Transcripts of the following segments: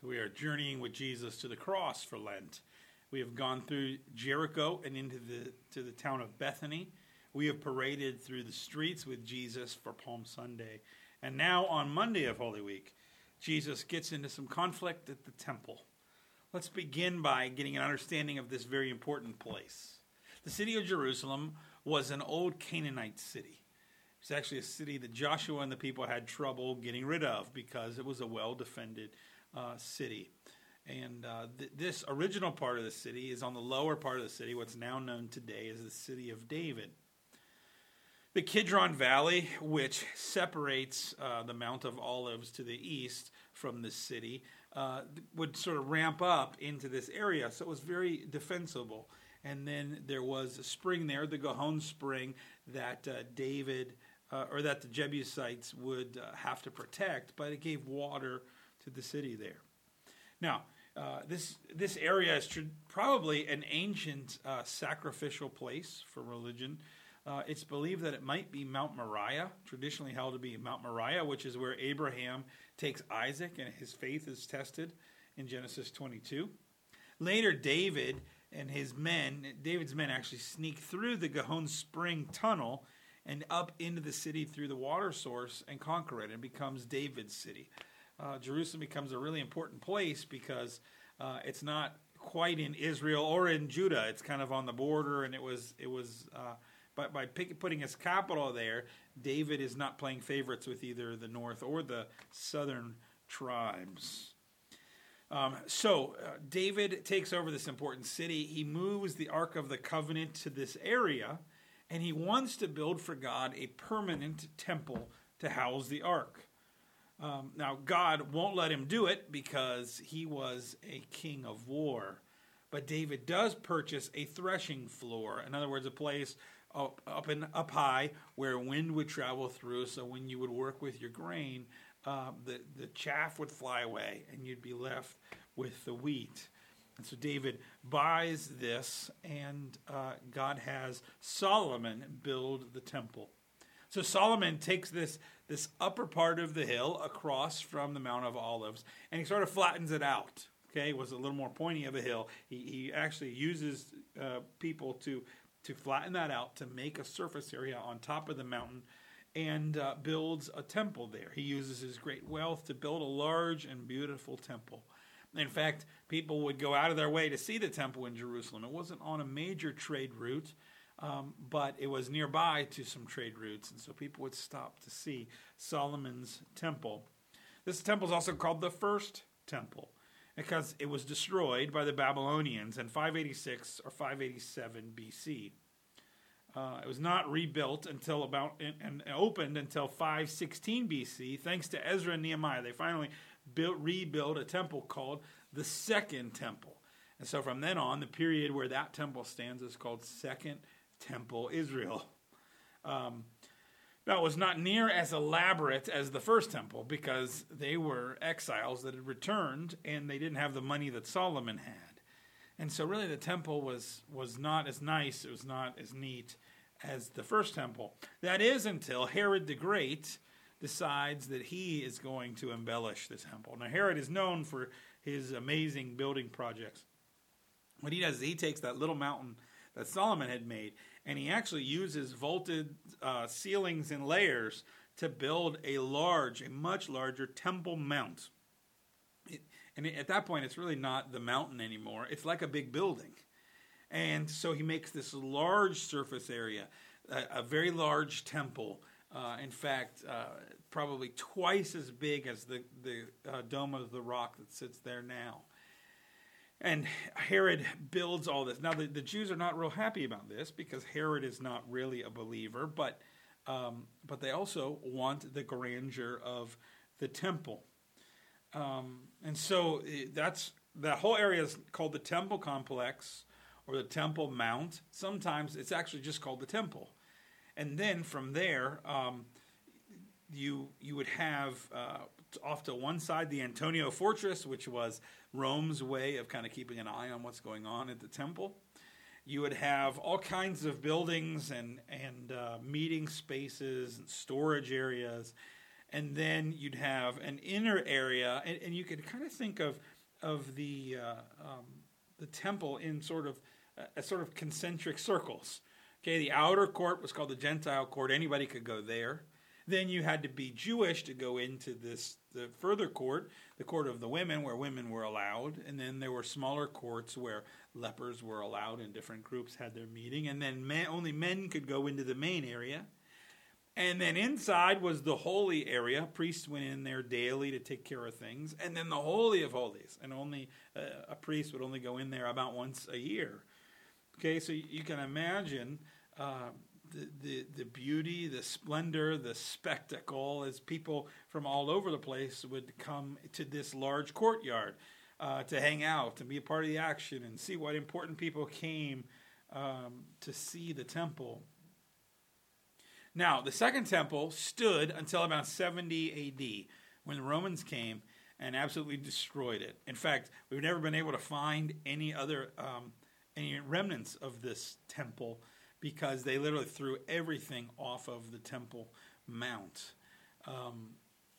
So we are journeying with Jesus to the cross for Lent. We have gone through Jericho and into the to the town of Bethany. We have paraded through the streets with Jesus for Palm Sunday. And now on Monday of Holy Week, Jesus gets into some conflict at the temple. Let's begin by getting an understanding of this very important place. The city of Jerusalem was an old Canaanite city. It's actually a city that Joshua and the people had trouble getting rid of because it was a well defended uh, city. And uh, th- this original part of the city is on the lower part of the city, what's now known today as the city of David. The Kidron Valley, which separates uh, the Mount of Olives to the east from the city, uh, would sort of ramp up into this area. So it was very defensible. And then there was a spring there, the Gihon Spring, that uh, David uh, or that the Jebusites would uh, have to protect, but it gave water to the city there. Now, uh, this this area is tr- probably an ancient uh, sacrificial place for religion. Uh, it's believed that it might be Mount Moriah, traditionally held to be Mount Moriah, which is where Abraham takes Isaac and his faith is tested in Genesis 22. Later, David and his men, David's men actually sneak through the Gihon Spring tunnel and up into the city through the water source and conquer it and becomes David's city. Uh, Jerusalem becomes a really important place because uh, it's not quite in Israel or in Judah. It's kind of on the border, and it was it was uh, by by pick, putting his capital there, David is not playing favorites with either the north or the southern tribes. Um, so uh, David takes over this important city. He moves the Ark of the Covenant to this area and he wants to build for God a permanent temple to house the ark. Um, now, God won't let him do it because he was a king of war. But David does purchase a threshing floor. In other words, a place up, up, and up high where wind would travel through. So when you would work with your grain, uh, the, the chaff would fly away and you'd be left with the wheat. And so David buys this, and uh, God has Solomon build the temple. So Solomon takes this, this upper part of the hill across from the Mount of Olives, and he sort of flattens it out. Okay, it was a little more pointy of a hill. He, he actually uses uh, people to, to flatten that out to make a surface area on top of the mountain and uh, builds a temple there. He uses his great wealth to build a large and beautiful temple. In fact, people would go out of their way to see the temple in Jerusalem. It wasn't on a major trade route, um, but it was nearby to some trade routes, and so people would stop to see Solomon's temple. This temple is also called the first temple because it was destroyed by the Babylonians in 586 or 587 BC. Uh, it was not rebuilt until about and, opened until 516 BC, thanks to Ezra and Nehemiah. They finally built, rebuild a temple called the Second Temple. And so from then on, the period where that temple stands is called Second Temple Israel. Um, it was not near as elaborate as the first temple because they were exiles that had returned and they didn't have the money that Solomon had. And so, really, the temple was, was not as nice, it was not as neat as the first temple. That is until Herod the Great decides that he is going to embellish the temple. Now, Herod is known for his amazing building projects. What he does is he takes that little mountain that Solomon had made and he actually uses vaulted uh, ceilings and layers to build a large, a much larger temple mount. It, and at that point, it's really not the mountain anymore, it's like a big building. And so he makes this large surface area, a, a very large temple uh, in fact, uh, probably twice as big as the, the uh, Dome of the Rock that sits there now. And Herod builds all this. Now, the, the Jews are not real happy about this because Herod is not really a believer, but, um, but they also want the grandeur of the temple. Um, and so eh, that's that whole area is called the Temple Complex or the Temple Mount. Sometimes it's actually just called the Temple and then from there, um, you you would have uh, off to one side the Antonia Fortress, which was Rome's way of kind of keeping an eye on what's going on at the temple. You would have all kinds of buildings and and uh, meeting spaces and storage areas, and then you'd have an inner area, and, and you could kind of think of of the uh, um, the temple in sort of a sort of concentric circles. Okay, the outer court was called the Gentile court. Anybody could go there. Then you had to be Jewish to go into this the further court, the court of the women, where women were allowed, and then there were smaller courts where lepers were allowed, and different groups had their meeting, and then men, only men could go into the main area. And then inside was the holy area. Priests went in there daily to take care of things. And then the Holy of Holies. And only uh, a priest would only go in there about once a year. Okay, so you can imagine uh, the, the, beauty, the splendor, the spectacle as people from all over the place would come to this large courtyard uh, to hang out and be a part of the action and see what important people came um, to see the temple. Now, the second temple stood until about 70 AD when the Romans came and absolutely destroyed it. In fact, we've never been able to find any other um, any remnants of this temple because they literally threw everything off of the temple mount. Um,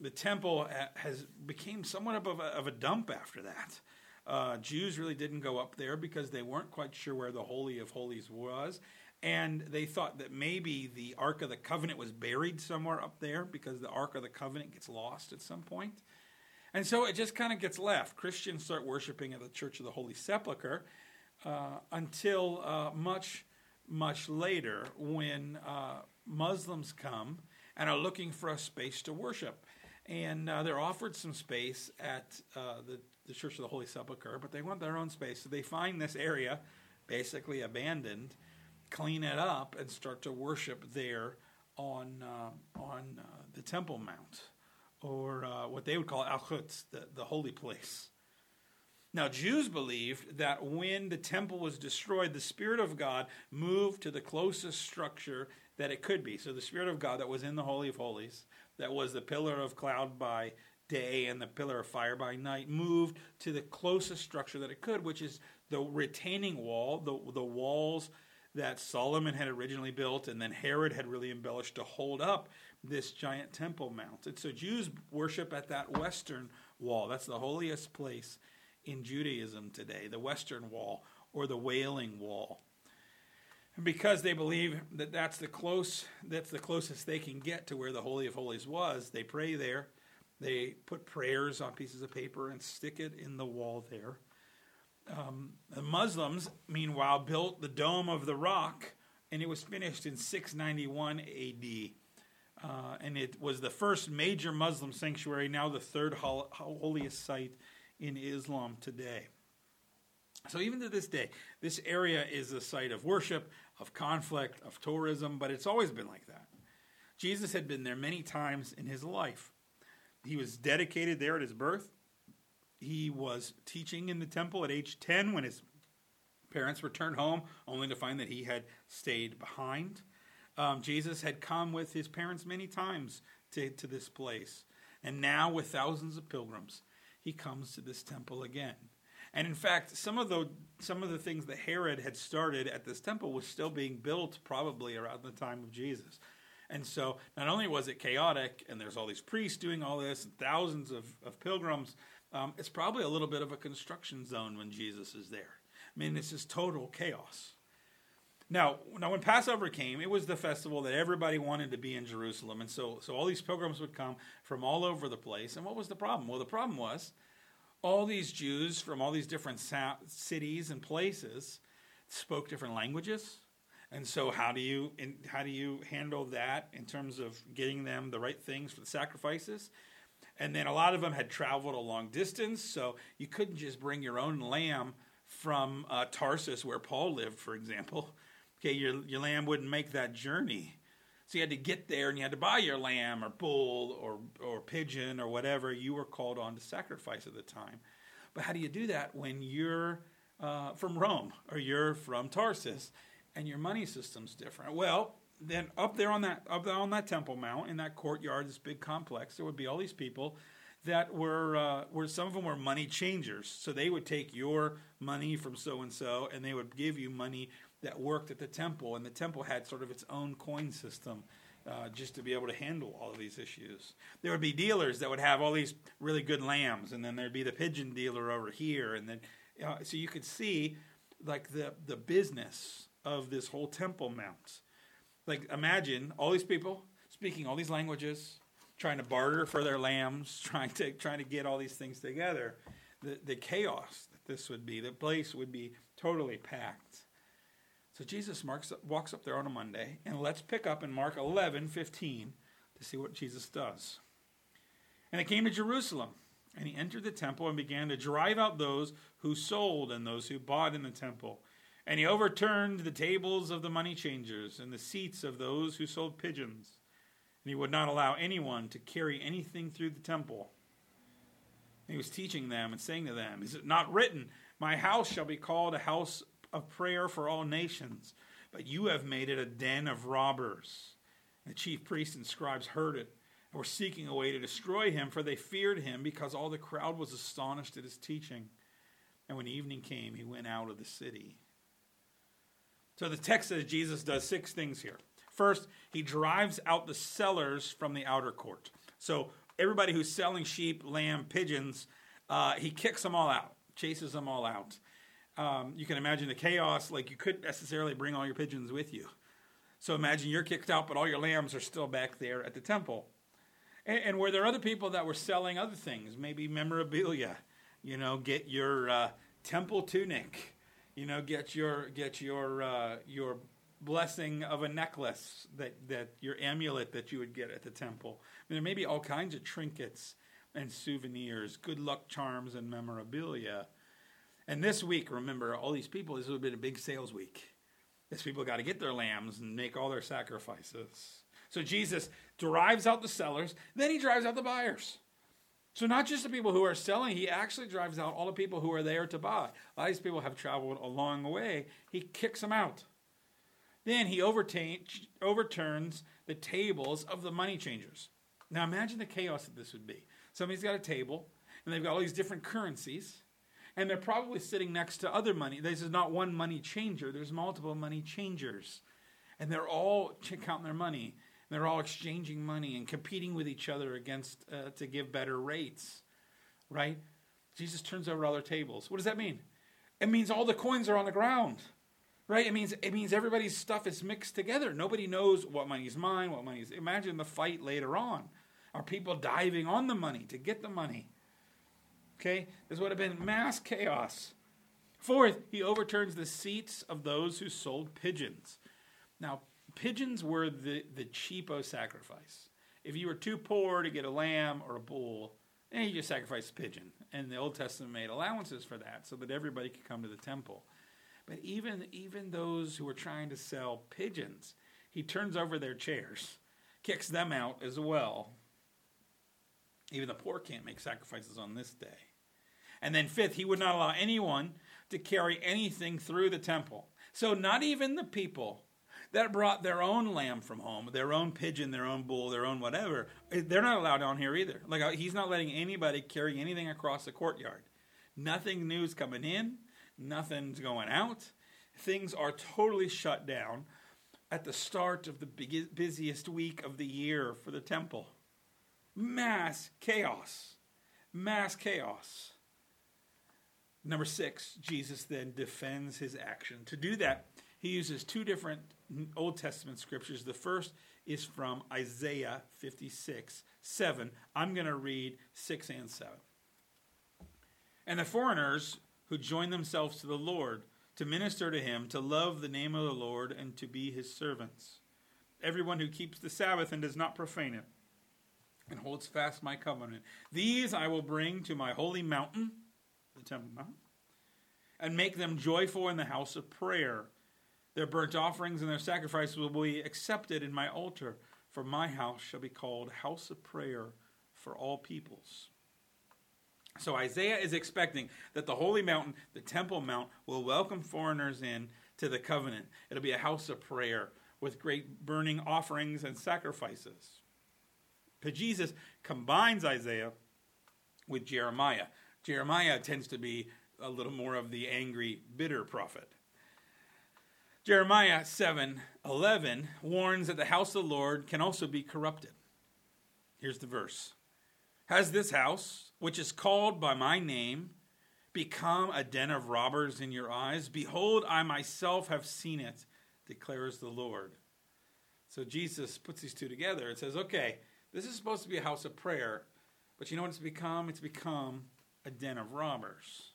the temple has became somewhat of a, of a dump after that. Uh, Jews really didn't go up there because they weren't quite sure where the Holy of Holies was, and they thought that maybe the Ark of the Covenant was buried somewhere up there because the Ark of the Covenant gets lost at some point. And so it just kind of gets left. Christians start worshiping at the Church of the Holy Sepulchre uh, until uh, much, much later when uh, Muslims come and are looking for a space to worship. And uh, they're offered some space at uh, the, the Church of the Holy Sepulchre, but they want their own space. So they find this area basically abandoned clean it up and start to worship there on uh, on uh, the Temple Mount, or uh, what they would call Al Quds, the, the holy place. Now, Jews believed that when the temple was destroyed, the Spirit of God moved to the closest structure that it could be. So, the Spirit of God that was in the Holy of Holies, that was the pillar of cloud by day and the pillar of fire by night, moved to the closest structure that it could, which is the retaining wall, the, the walls that Solomon had originally built and then Herod had really embellished to hold up this giant temple mount. And so Jews worship at that western wall. That's the holiest place in Judaism today, the western wall or the wailing wall. And because they believe that that's the close that's the closest they can get to where the holy of holies was, they pray there. They put prayers on pieces of paper and stick it in the wall there. Um, the Muslims, meanwhile, built the Dome of the Rock, and it was finished in 691 AD. Uh, and it was the first major Muslim sanctuary, now the third hol- holiest site in Islam today. So, even to this day, this area is a site of worship, of conflict, of tourism, but it's always been like that. Jesus had been there many times in his life. He was dedicated there at his birth he was teaching in the temple at age 10 when his parents returned home, only to find that he had stayed behind. Um, Jesus had come with his parents many times to, to this place. And now, with thousands of pilgrims, he comes to this temple again. And in fact, some of the some of the things that Herod had started at this temple was still being built probably around the time of Jesus. And so not only was it chaotic and there's all these priests doing all this and thousands of, of pilgrims, um, it's probably a little bit of a construction zone when Jesus is there. I mean, it's just total chaos. Now, now when Passover came, it was the festival that everybody wanted to be in Jerusalem, and so so all these pilgrims would come from all over the place. And what was the problem? Well, the problem was all these Jews from all these different cities and places spoke different languages. And so, how do you how do you handle that in terms of getting them the right things for the sacrifices? And then a lot of them had traveled a long distance, so you couldn't just bring your own lamb from uh, Tarsus, where Paul lived, for example. Okay, your, your lamb wouldn't make that journey. So you had to get there and you had to buy your lamb or bull or, or pigeon or whatever you were called on to sacrifice at the time. But how do you do that when you're uh, from Rome or you're from Tarsus and your money system's different? Well, then up there on that up there on that Temple Mount in that courtyard, this big complex, there would be all these people that were uh, were some of them were money changers. So they would take your money from so and so, and they would give you money that worked at the temple, and the temple had sort of its own coin system uh, just to be able to handle all of these issues. There would be dealers that would have all these really good lambs, and then there'd be the pigeon dealer over here, and then uh, so you could see like the the business of this whole temple mount. Like imagine all these people speaking all these languages, trying to barter for their lambs, trying to trying to get all these things together. The the chaos that this would be, the place would be totally packed. So Jesus marks, walks up there on a Monday, and let's pick up in Mark 11, 15 to see what Jesus does. And it came to Jerusalem, and he entered the temple and began to drive out those who sold and those who bought in the temple. And he overturned the tables of the money changers and the seats of those who sold pigeons. And he would not allow anyone to carry anything through the temple. And he was teaching them and saying to them, Is it not written, My house shall be called a house of prayer for all nations, but you have made it a den of robbers. And the chief priests and scribes heard it and were seeking a way to destroy him, for they feared him because all the crowd was astonished at his teaching. And when evening came, he went out of the city. So the text says Jesus does six things here. First, he drives out the sellers from the outer court. So everybody who's selling sheep, lamb, pigeons, uh, he kicks them all out, chases them all out um, you can imagine the chaos. Like you couldn't necessarily bring all your pigeons with you. So imagine you're kicked out, but all your lambs are still back there at the temple. And, and were there other people that were selling other things? Maybe memorabilia. You know, get your uh, temple tunic. You know, get your get your uh, your blessing of a necklace that that your amulet that you would get at the temple. I mean, there may be all kinds of trinkets and souvenirs, good luck charms and memorabilia and this week, remember, all these people, this would have been a big sales week. These people got to get their lambs and make all their sacrifices. So Jesus drives out the sellers, then he drives out the buyers. So not just the people who are selling, he actually drives out all the people who are there to buy. A lot of these people have traveled a long way. He kicks them out. Then he overturns the tables of the money changers. Now imagine the chaos that this would be. Somebody's got a table, and they've got all these different currencies and they're probably sitting next to other money. This is not one money changer, there's multiple money changers. And they're all counting their money. They're all exchanging money and competing with each other against uh, to give better rates, right? Jesus turns over all their tables. What does that mean? It means all the coins are on the ground, right? It means it means everybody's stuff is mixed together. Nobody knows what money's mine, what money's. Imagine the fight later on. Are people diving on the money to get the money? Okay? This would have been mass chaos. Fourth, he overturns the seats of those who sold pigeons. Now, pigeons were the, the cheapo sacrifice. If you were too poor to get a lamb or a bull, then you just sacrificed a pigeon. And the Old Testament made allowances for that so that everybody could come to the temple. But even, even those who were trying to sell pigeons, he turns over their chairs, kicks them out as well. Even the poor can't make sacrifices on this day. And then, fifth, he would not allow anyone to carry anything through the temple. So, not even the people that brought their own lamb from home, their own pigeon, their own bull, their own whatever, eh, they're not allowed on here either. Like, uh, he's not letting anybody carry anything across the courtyard. Nothing new is coming in, nothing's going out. Things are totally shut down at the start of the busiest week of the year for the temple. Mass chaos. Mass chaos. Number six, Jesus then defends his action. To do that, he uses two different Old Testament scriptures. The first is from Isaiah 56, 7. I'm going to read 6 and 7. And the foreigners who join themselves to the Lord to minister to him, to love the name of the Lord, and to be his servants. Everyone who keeps the Sabbath and does not profane it, and holds fast my covenant. These I will bring to my holy mountain Temple Mount, and make them joyful in the house of prayer. Their burnt offerings and their sacrifices will be accepted in my altar, for my house shall be called house of prayer for all peoples. So Isaiah is expecting that the holy mountain, the Temple Mount, will welcome foreigners in to the covenant. It'll be a house of prayer with great burning offerings and sacrifices. But Jesus combines Isaiah with Jeremiah. Jeremiah tends to be a little more of the angry, bitter prophet. Jeremiah 7 11 warns that the house of the Lord can also be corrupted. Here's the verse Has this house, which is called by my name, become a den of robbers in your eyes? Behold, I myself have seen it, declares the Lord. So Jesus puts these two together and says, okay, this is supposed to be a house of prayer, but you know what it's become? It's become a den of robbers.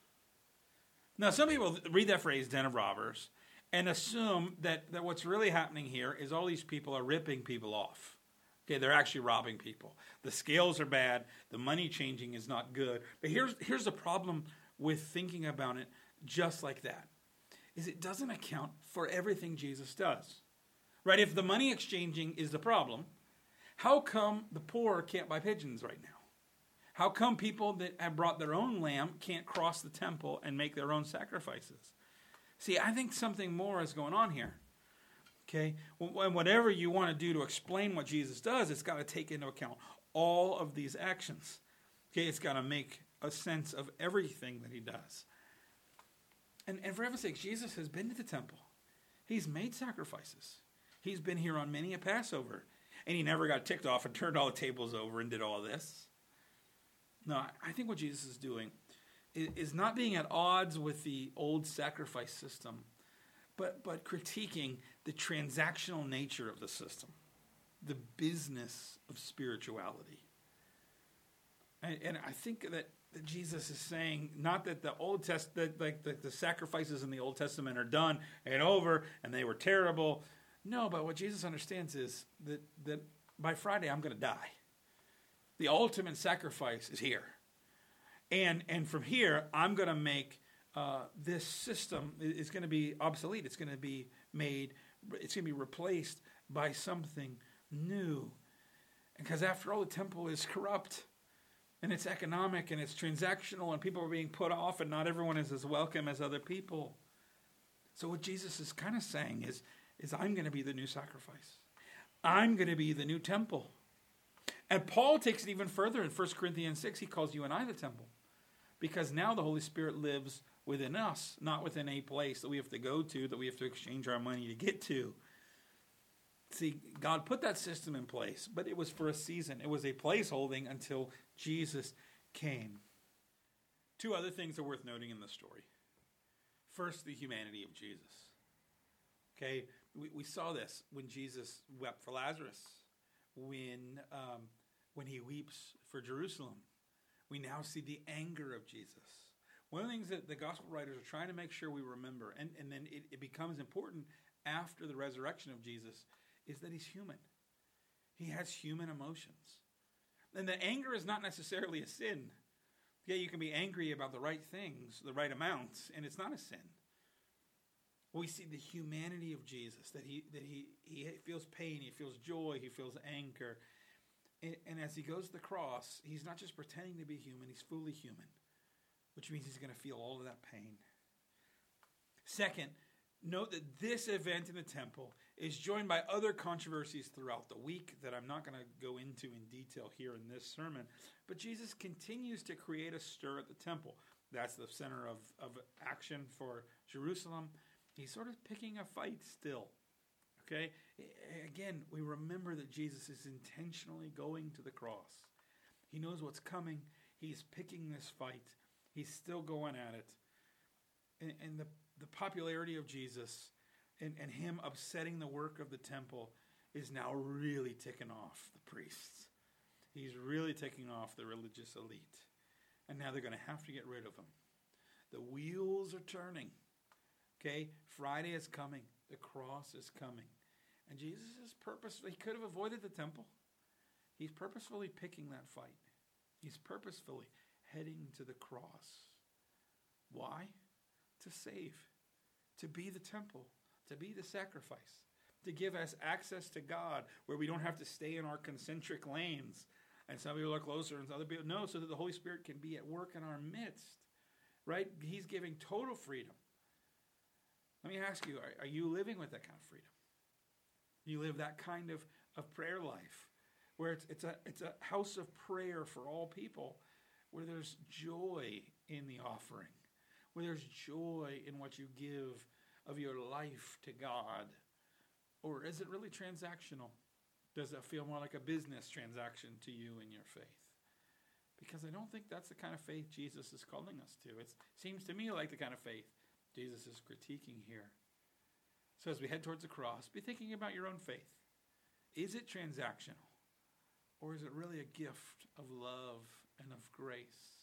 Now, some people read that phrase, den of robbers, and assume that, that what's really happening here is all these people are ripping people off. Okay, they're actually robbing people. The scales are bad. The money changing is not good. But here's, here's the problem with thinking about it just like that is it doesn't account for everything Jesus does. Right? If the money exchanging is the problem, how come the poor can't buy pigeons right now? How come people that have brought their own lamb can't cross the temple and make their own sacrifices? See, I think something more is going on here. Okay? And Whatever you want to do to explain what Jesus does, it's got to take into account all of these actions. Okay? It's got to make a sense of everything that he does. And, and for heaven's sake, Jesus has been to the temple. He's made sacrifices. He's been here on many a Passover. And he never got ticked off and turned all the tables over and did all this. No, I think what Jesus is doing is not being at odds with the old sacrifice system, but, but critiquing the transactional nature of the system, the business of spirituality. And, and I think that, that, Jesus is saying not that the Old Test, that like the, the sacrifices in the Old Testament are done and over and they were terrible. No, but what Jesus understands is that, that by Friday I'm going to die. The ultimate sacrifice is here. And and from here i'm going to make uh, this system is going to be obsolete. It's going to be made it's going to be replaced by something new. Because after all the temple is corrupt and it's economic and it's transactional and people are being put off and not everyone is as welcome as other people. So what jesus is kind of saying is is i'm going to be the new sacrifice. I'm going to be the new temple and paul takes it even further in 1 corinthians 6 he calls you and i the temple because now the Holy Spirit lives within us, not within a place that we have to go to, that we have to exchange our money to get to. See, God put that system in place, but it was for a season. It was a placeholding until Jesus came. Two other things are worth noting in the story. First, the humanity of Jesus. Okay, we, we saw this when Jesus wept for Lazarus, when um, when he weeps for Jerusalem, we now see the anger of Jesus. One of the things that the gospel writers are trying to make sure we remember, and, and then it, it becomes important after the resurrection of Jesus, is that he's human. He has human emotions. And the anger is not necessarily a sin. Yeah, you can be angry about the right things, the right amounts, and it's not a sin. We see the humanity of Jesus, that he that he, he feels pain, he feels joy, he feels anger, and, as he goes to the cross, he's not just pretending to be human, he's fully human, which means he's going to feel all of that pain. Second, note that this event in the temple is joined by other controversies throughout the week that I'm not going to go into in detail here in this sermon. But Jesus continues to create a stir at the temple. That's the center of, of action for Jerusalem. He's sort of picking a fight still. Okay? Again, we remember that Jesus is intentionally going to the cross. He knows what's coming. He's picking this fight. He's still going at it. And, and the, the popularity of Jesus and, and him upsetting the work of the temple is now really ticking off the priests. He's really taking off the religious elite. And now they're going to have to get rid of him. The wheels are turning. Okay? Friday is coming. The cross is coming. And Jesus is purposefully, he could have avoided the temple. He's purposefully picking that fight. He's purposefully heading to the cross. Why? To save, to be the temple, to be the sacrifice, to give us access to God where we don't have to stay in our concentric lanes. And some people are closer and other people no, so that the Holy Spirit can be at work in our midst. Right? He's giving total freedom. Let me ask you, are, are you living with that kind of freedom? You live that kind of, of prayer life where it's, it's, a, it's a house of prayer for all people, where there's joy in the offering, where there's joy in what you give of your life to God? Or is it really transactional? Does it feel more like a business transaction to you in your faith? Because I don't think that's the kind of faith Jesus is calling us to. It seems to me like the kind of faith Jesus is critiquing here. So as we head towards the cross, be thinking about your own faith. Is it transactional? Or is it really a gift of love and of grace?